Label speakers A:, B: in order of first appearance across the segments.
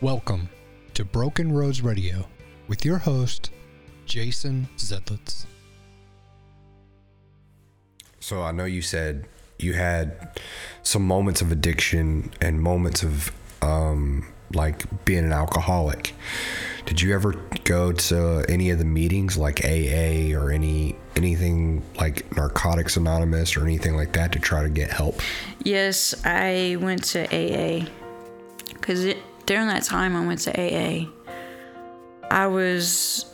A: Welcome to Broken Roads Radio with your host, Jason Zedlitz.
B: So I know you said you had some moments of addiction and moments of um, like being an alcoholic. Did you ever go to any of the meetings like AA or any anything like Narcotics Anonymous or anything like that to try to get help?
C: Yes, I went to AA because during that time I went to AA. I was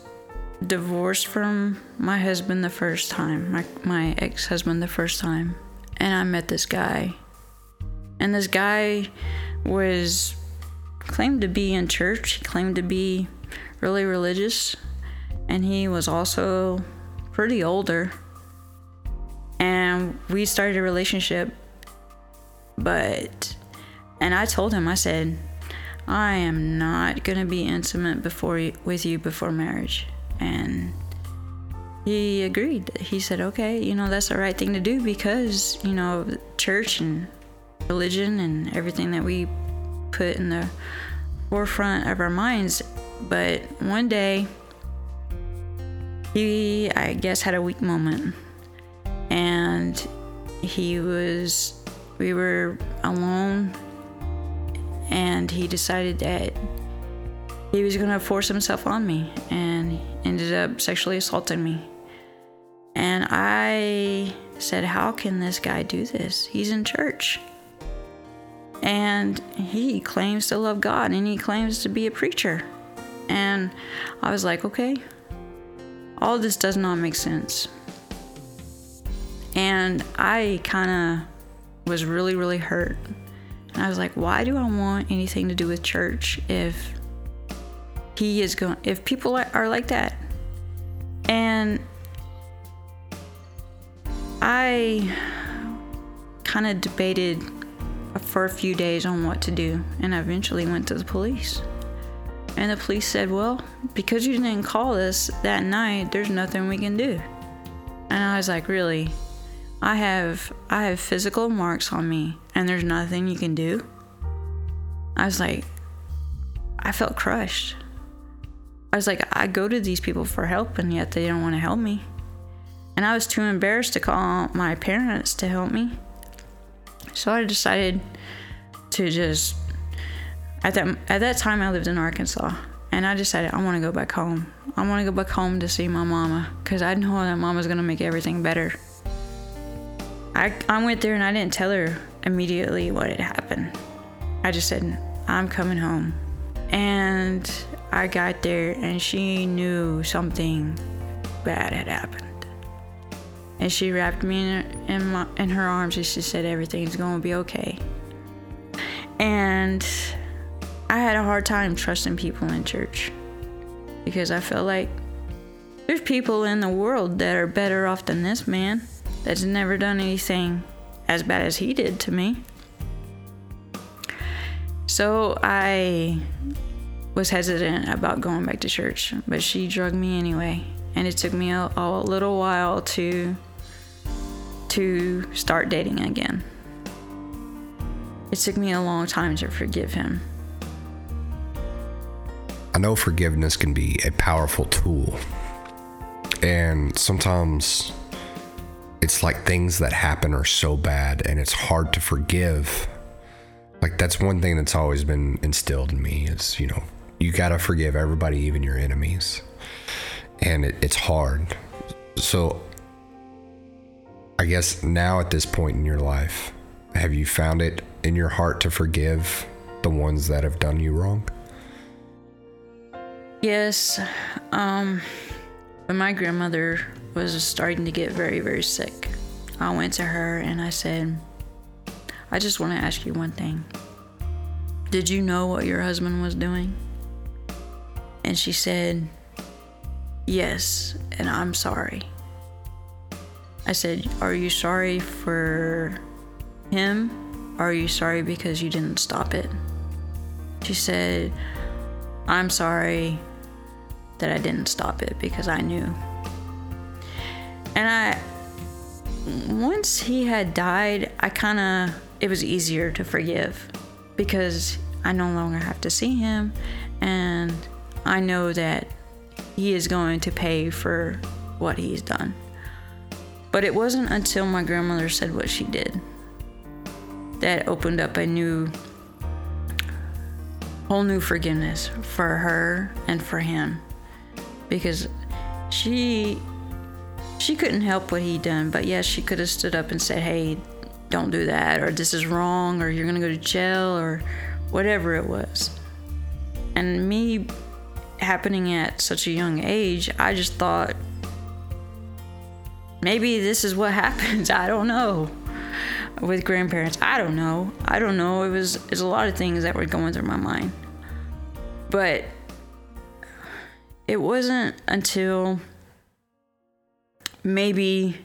C: divorced from my husband the first time, my, my ex husband the first time, and I met this guy. And this guy was claimed to be in church, he claimed to be really religious, and he was also pretty older. And we started a relationship, but, and I told him, I said, I am not gonna be intimate before with you before marriage, and he agreed. He said, "Okay, you know that's the right thing to do because you know church and religion and everything that we put in the forefront of our minds." But one day, he, I guess, had a weak moment, and he was. We were alone and he decided that he was to force himself on me and ended up sexually assaulting me. And I said, How can this guy do this? He's in church. And he claims to love God and he claims to be a preacher. And I was like, Okay, all this does not make sense. And I kind of was really, really hurt and I was like, why do I want anything to do with church if he is going, if people are like that? And I kind of debated for a few days on what to do, and I eventually went to the police. And the police said, Well, because you didn't call us that night, there's nothing we can do. And I was like, Really? I have I have physical marks on me and there's nothing you can do. I was like I felt crushed. I was like I go to these people for help and yet they don't want to help me. And I was too embarrassed to call my parents to help me. So I decided to just at that at that time I lived in Arkansas and I decided I want to go back home. I want to go back home to see my mama cuz I know that mama's to make everything better. I, I went there and I didn't tell her immediately what had happened. I just said, I'm coming home. And I got there and she knew something bad had happened. And she wrapped me in her, in, my, in her arms and she said, Everything's to be okay. And I had a hard time trusting people in church because I felt like there's people in the world that are better off than this man that's never done anything as bad as he did to me. So I was hesitant about going back to church, but she drugged me anyway, and it took me a, a little while to to start dating again. It took me a long time to forgive him.
B: I know forgiveness can be a powerful tool. And sometimes it's like things that happen are so bad and it's hard to forgive. Like that's one thing that's always been instilled in me is, you know, you got to forgive everybody, even your enemies. And it, it's hard. So I guess now at this point in your life, have you found it in your heart to forgive the ones that have done you wrong?
C: Yes. Um, when my grandmother was starting to get very, very sick. I went to her and I said, I just want to ask you one thing. Did you know what your husband was doing? And she said, Yes, and I'm sorry. I said, Are you sorry for him? Are you sorry because you didn't stop it? She said, I'm sorry that I didn't stop it because I knew and I, once he had died, I kind of, it was easier to forgive because I no longer have to see him, and I know that he is going to pay for what he's done. But it wasn't until my grandmother said what she did that opened up a new, whole new forgiveness for her and for him. Because she she couldn't help what he done, but yes, she could have stood up and said, "Hey, don't do that," or "This is wrong," or "You're gonna go to jail," or whatever it was. And me happening at such a young age, I just thought maybe this is what happens. I don't know. With grandparents, I don't know. I don't know. It was it's a lot of things that were going through my mind. But it wasn't until maybe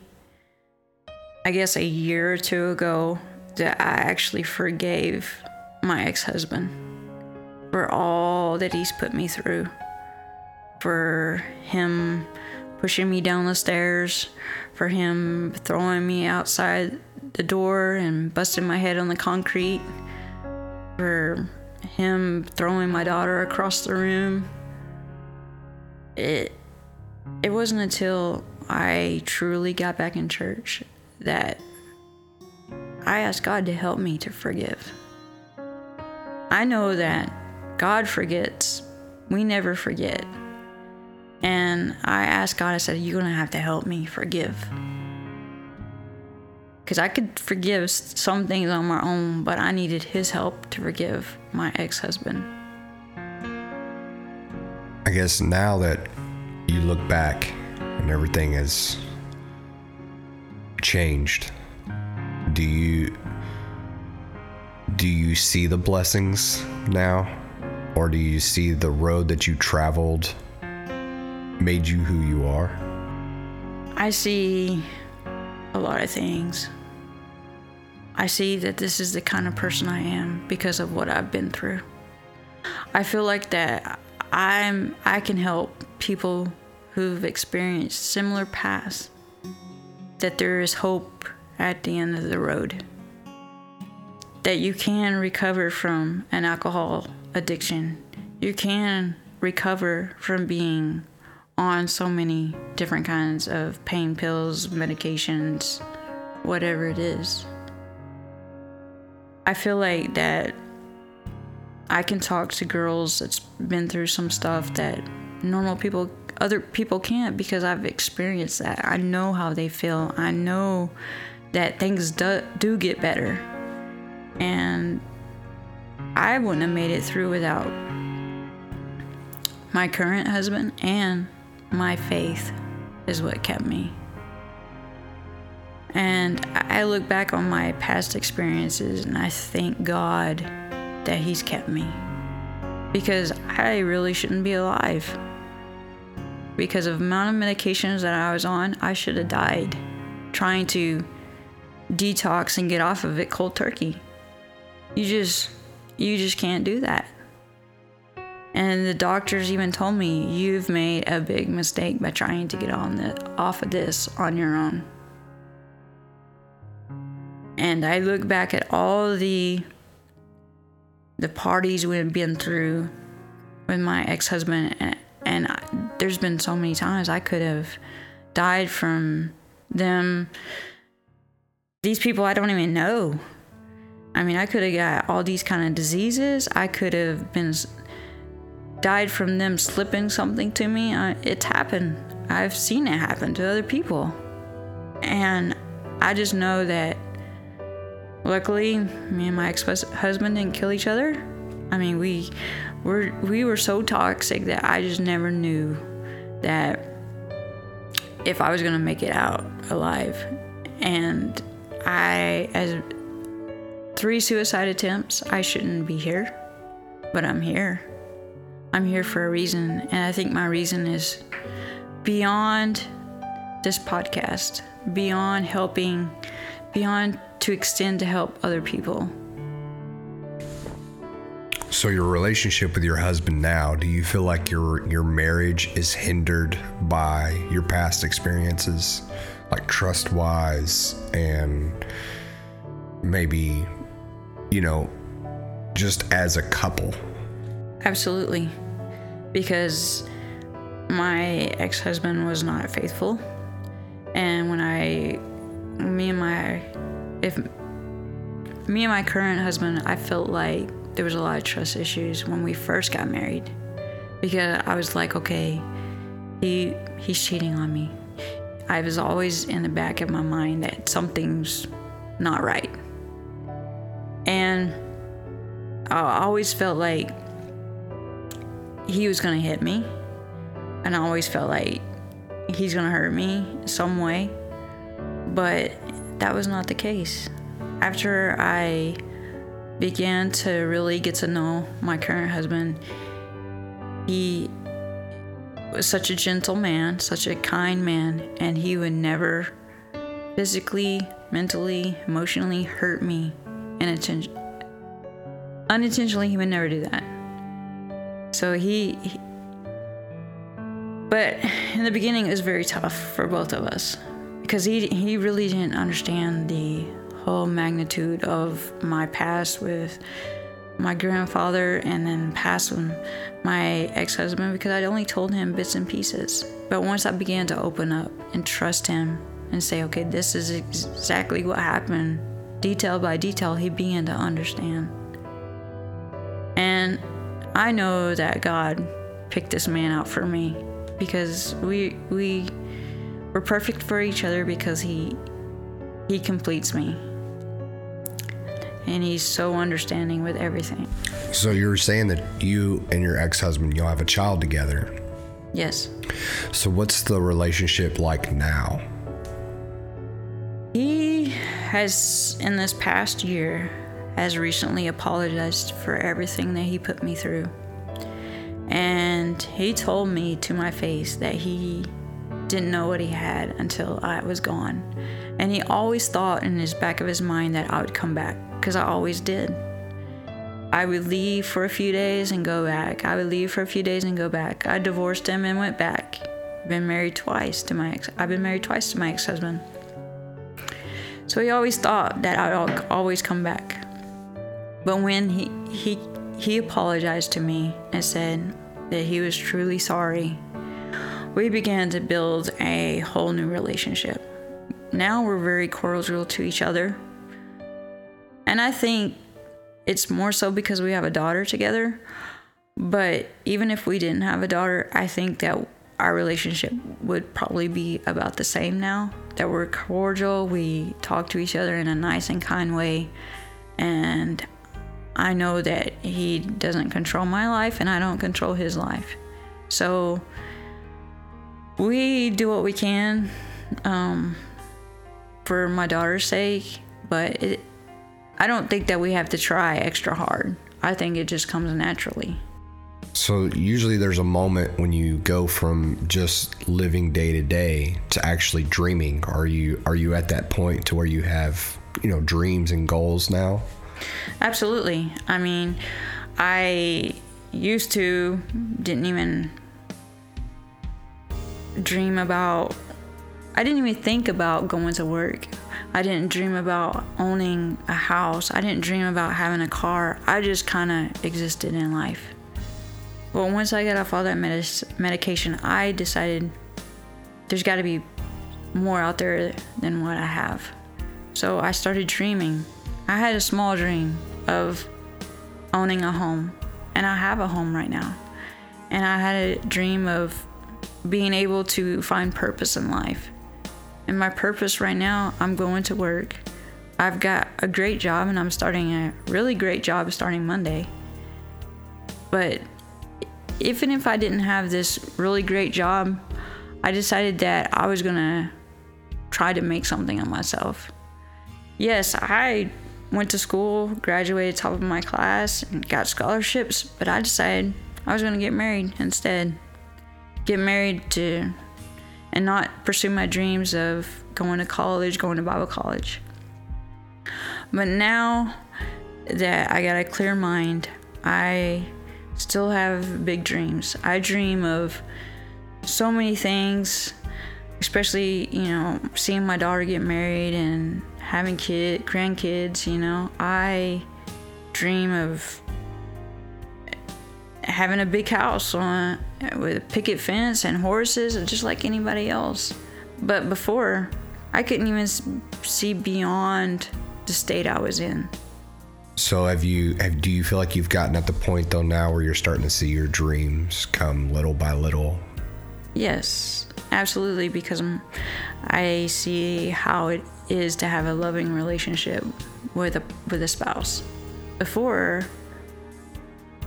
C: I guess a year or two ago that I actually forgave my ex-husband for all that he's put me through. For him pushing me down the stairs, for him throwing me outside the door and busting my head on the concrete, for him throwing my daughter across the room. It it wasn't until I truly got back in church that I asked God to help me to forgive. I know that God forgets. We never forget. And I asked God, I said, You're going to have to help me forgive. Because I could forgive some things on my own, but I needed His help to forgive my ex husband.
B: I guess now that you look back and everything has changed, do you do you see the blessings now or do you see the road that you traveled made you who you are?
C: I see a lot of things. I see that this is the kind of person I am because of what I've been through. I feel like that I'm I can help people who've experienced similar paths that there is hope at the end of the road. That you can recover from an alcohol addiction. You can recover from being on so many different kinds of pain pills, medications, whatever it is. I feel like that I can talk to girls that's been through some stuff that normal people other people can't because I've experienced that. I know how they feel. I know that things do, do get better. And I wouldn't have made it through without my current husband and my faith is what kept me. And I look back on my past experiences and I thank God that He's kept me. Because I really shouldn't be alive. Because of the amount of medications that I was on, I should have died trying to detox and get off of it cold turkey. You just you just can't do that. And the doctors even told me you've made a big mistake by trying to get on the off of this on your own. And I look back at all the the parties we've been through with my ex-husband and, and I, there's been so many times I could have died from them these people I don't even know. I mean, I could have got all these kind of diseases. I could have been died from them slipping something to me. I, it's happened. I've seen it happen to other people. And I just know that luckily me and my ex-husband didn't kill each other. I mean, we were we were so toxic that I just never knew that if I was going to make it out alive. And I as three suicide attempts, I shouldn't be here, but I'm here. I'm here for a reason, and I think my reason is beyond this podcast, beyond helping, beyond to extend to help other people.
B: So your relationship with your husband now, do you feel like your your marriage is hindered by your past experiences, like trust wise and maybe you know just as a couple?
C: Absolutely. Because my ex husband was not faithful. And when I, me and my, if me and my current husband, I felt like there was a lot of trust issues when we first got married. Because I was like, okay, he he's cheating on me. I was always in the back of my mind that something's not right. And I always felt like he was going to hit me. And I always felt like he's going to hurt me some way. But that was not the case. After I began to really get to know my current husband, he was such a gentle man, such a kind man, and he would never physically, mentally, emotionally hurt me unintentionally. Unintentionally, he would never do that. So he, he, but in the beginning, it was very tough for both of us because he he really didn't understand the whole magnitude of my past with my grandfather and then past with my ex-husband because I'd only told him bits and pieces. But once I began to open up and trust him and say, okay, this is exactly what happened, detail by detail, he began to understand. And I know that God picked this man out for me because we we we're perfect for each other because he he completes me. And he's so understanding with everything.
B: So you're saying that you and your ex-husband you'll have a child together.
C: Yes.
B: So what's the relationship like now?
C: He has in this past year has recently apologized for everything that he put me through. And he told me to my face that he didn't know what he had until I was gone. And he always thought in his back of his mind that I would come back, because I always did. I would leave for a few days and go back. I would leave for a few days and go back. I divorced him and went back. Been married twice to my ex. I've been married twice to my ex-husband. So he always thought that I'd always come back. But when he he he apologized to me and said that he was truly sorry, we began to build a whole new relationship. Now we're very cordial to each other. And I think it's more so because we have a daughter together. But even if we didn't have a daughter, I think that our relationship would probably be about the same now. That we're cordial, we talk to each other in a nice and kind way, and I know that he doesn't control my life and I don't control his life. So we do what we can um, for my daughter's sake, but it, I don't think that we have to try extra hard. I think it just comes naturally.
B: So usually there's a moment when you go from just living day to day to actually dreaming. Are you are you at that point to where you have, you know, dreams and goals now?
C: Absolutely. I mean, I used to didn't even dream about I didn't even think about going to work. I didn't dream about owning a house. I didn't dream about having a car. I just kind of existed in life. But once I got off all that medication, I decided there's got to be more out there than what I have. So I started dreaming I had a small dream of owning a home, and I have a home right now. And I had a dream of being able to find purpose in life. And my purpose right now, I'm going to work. I've got a great job, and I'm starting a really great job starting Monday. But even if I didn't have this really great job, I decided that I was gonna try to make something of myself. Yes, I went to school, graduated top of my class, and got scholarships, but I decided I was going to get married instead. Get married to, and not pursue my dreams of going to college, going to Bible college. But now that I got a clear mind, I still have big dreams. I dream of so many things, especially, you know, seeing my daughter get married and having kid grandkids you know i dream of having a big house on with a picket fence and horses, just like anybody else. But before, I couldn't even see beyond the state I was in.
B: So have you have do you feel like you've gotten at the point though now where you're starting to see your dreams come little by little?
C: Yes, absolutely because I see how it is to have a loving relationship with a with a spouse. Before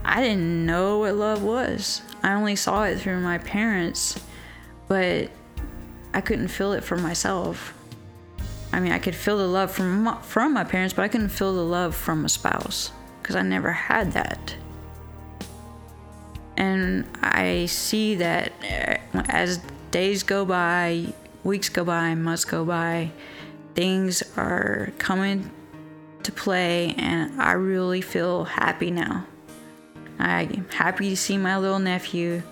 C: I didn't know what love was. I only saw it through my parents, but I couldn't feel it for myself. I mean, I could feel the love from my, from my parents, but I couldn't feel the love from a spouse because I never had that. And I see that eh, as days go by, weeks go by, months go by, things are coming to play, and I really feel happy now. I'm happy to see my little nephew.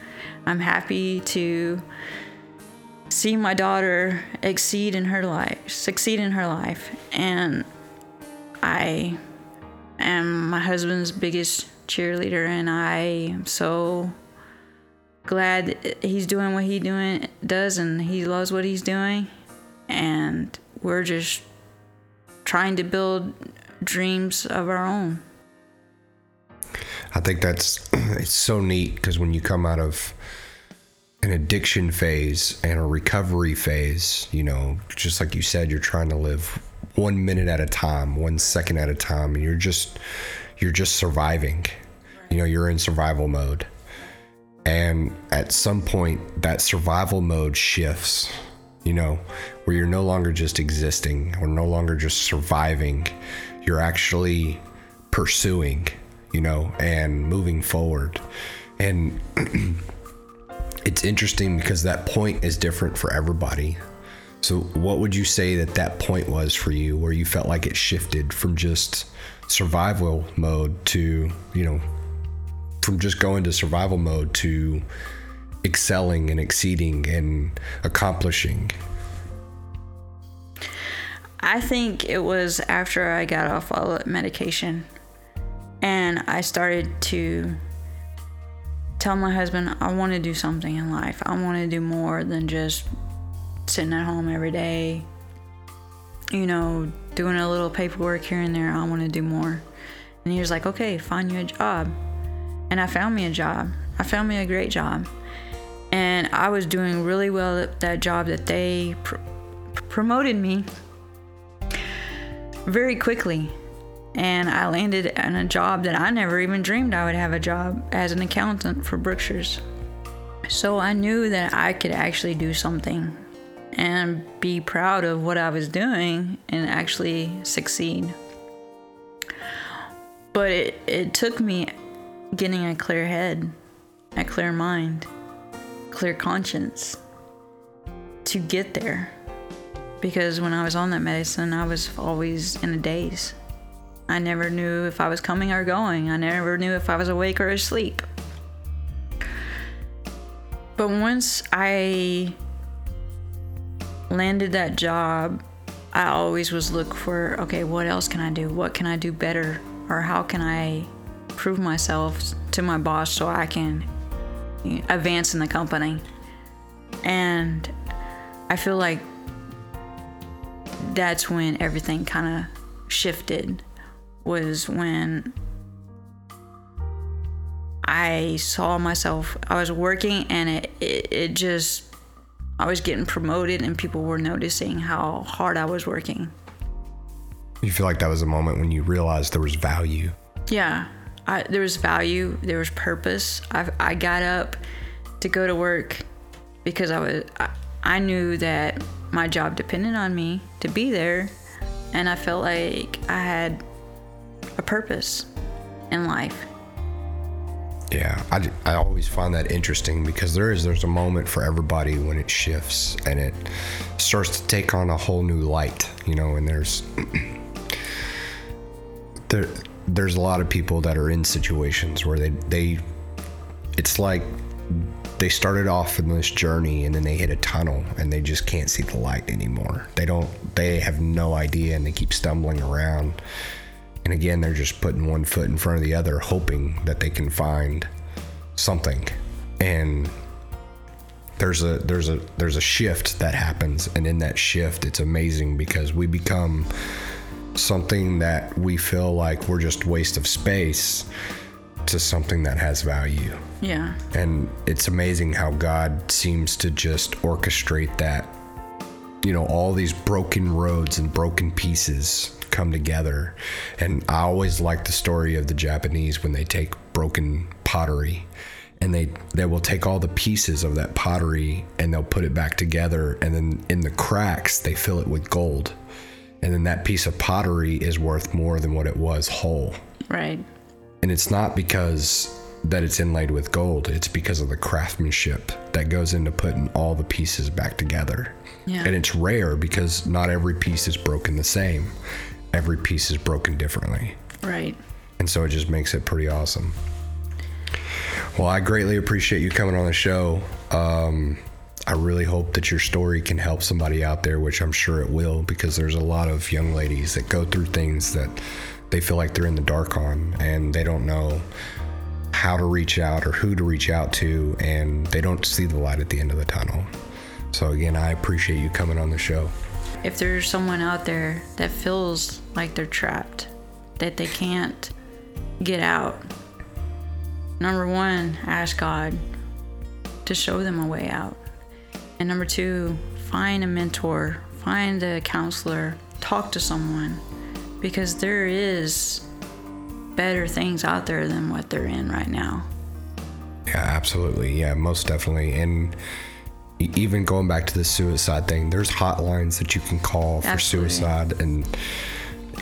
C: I'm happy to see my daughter exceed in her life, succeed in her life. And I am my husband's biggest cheerleader, and I am so glad he's doing what he doing does, and he loves what he's doing. And we're just trying to build dreams of our own.
B: I think that's it's so neat because when you come out of an addiction phase and a recovery phase, you know, just like you said, you're trying to live one minute at a time, one second at a time, and you're just you're just surviving. You know, you're in survival mode. And at some point that survival mode shifts, you know, where you're no longer just existing or no longer just surviving. You're actually pursuing, you know, and moving forward. And it's interesting because that point is different for everybody. So, what would you say that that point was for you where you felt like it shifted from just survival mode to, you know, from just going to survival mode to excelling and exceeding and accomplishing?
C: I think it was after I got off all medication and I started to tell my husband I want to do something in life. I want to do more than just sitting at home every day, you know, doing a little paperwork here and there. I want to do more. And he was like, okay, find you a job. And I found me a job. I found me a great job. And I was doing really well at that job that they pr- promoted me very quickly and I landed in a job that I never even dreamed I would have a job as an accountant for Brookshire's. So I knew that I could actually do something and be proud of what I was doing and actually succeed. But it, it took me getting a clear head, a clear mind, clear conscience to get there. Because when I was on that medicine, I was always in a daze. I never knew if I was coming or going. I never knew if I was awake or asleep. But once I landed that job, I always was look for okay, what else can I do? What can I do better? Or how can I prove myself to my boss so I can advance in the company? And I feel like that's when everything kind of shifted was when I saw myself, I was working and it, it, it, just, I was getting promoted and people were noticing how hard I was working.
B: You feel like that was a moment when you realized there was value?
C: Yeah, I, there was value, there was purpose. I, I got up to go to work because I was, I, I knew that my job depended on me to be there. And I felt like I had a purpose in life.
B: Yeah, I, I always find that interesting because there is there's a moment for everybody when it shifts and it starts to take on a whole new light, you know, and there's there there's a lot of people that are in situations where they they it's like they started off in this journey and then they hit a tunnel and they just can't see the light anymore. They don't they have no idea and they keep stumbling around and again, they're just putting one foot in front of the other, hoping that they can find something and there's a there's a there's a shift that happens and in that shift it's amazing because we become something that we feel like we're just waste of space to something that has value
C: Yeah.
B: and it's amazing how God seems to just orchestrate that. You know, all these broken roads and broken pieces come together. And I always like the story of the Japanese when they take broken pottery and they they will take all the pieces of that pottery and they'll put it back together and then in the cracks they fill it with gold. And then that piece of pottery is worth more than what it was whole
C: Right.
B: and it's not because that it's inlaid with gold it's because of the craftsmanship that goes into putting all the pieces back together
C: Yeah.
B: and it's rare because not every piece is broken the same. Every piece is broken differently.
C: Right.
B: and so it just makes it pretty awesome. Well i greatly appreciate you coming on the show. Um, i really hope that your story can help somebody out there which i'm sure it will because there's a lot of young ladies that go through things that they feel like they're in the dark on and they don't know how to reach out or who to reach out to and they don't see the light at the end of the tunnel so again i appreciate you coming on the show
C: If there's someone out there that feels like they're trapped, that they can't get out, number one, ask God to show them a way out. And number two, find a mentor, find a counselor, talk to someone because there is better things out there than what they're in right now.
B: Yeah, absolutely. Yeah, most definitely. And even going back to the suicide thing, there's hotlines that you can call for
C: Absolutely.
B: suicide, and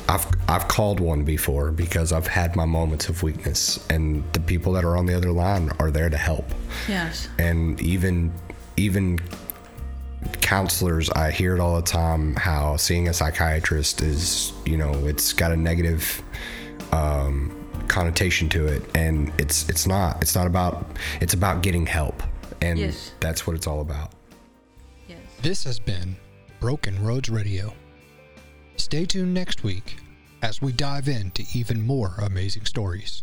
B: I've I've called one before because I've had my moments of weakness, and the people that are on the other line are there to help.
C: Yes.
B: And even even counselors, I hear it all the time how seeing a psychiatrist is, you know, it's got a negative um, connotation to it, and it's it's not. It's not about. It's about getting help, and
C: Yes.
B: that's what it's all about.
C: Yes.
A: This has been Broken Roads Radio. Stay tuned next week as we dive into even more amazing stories.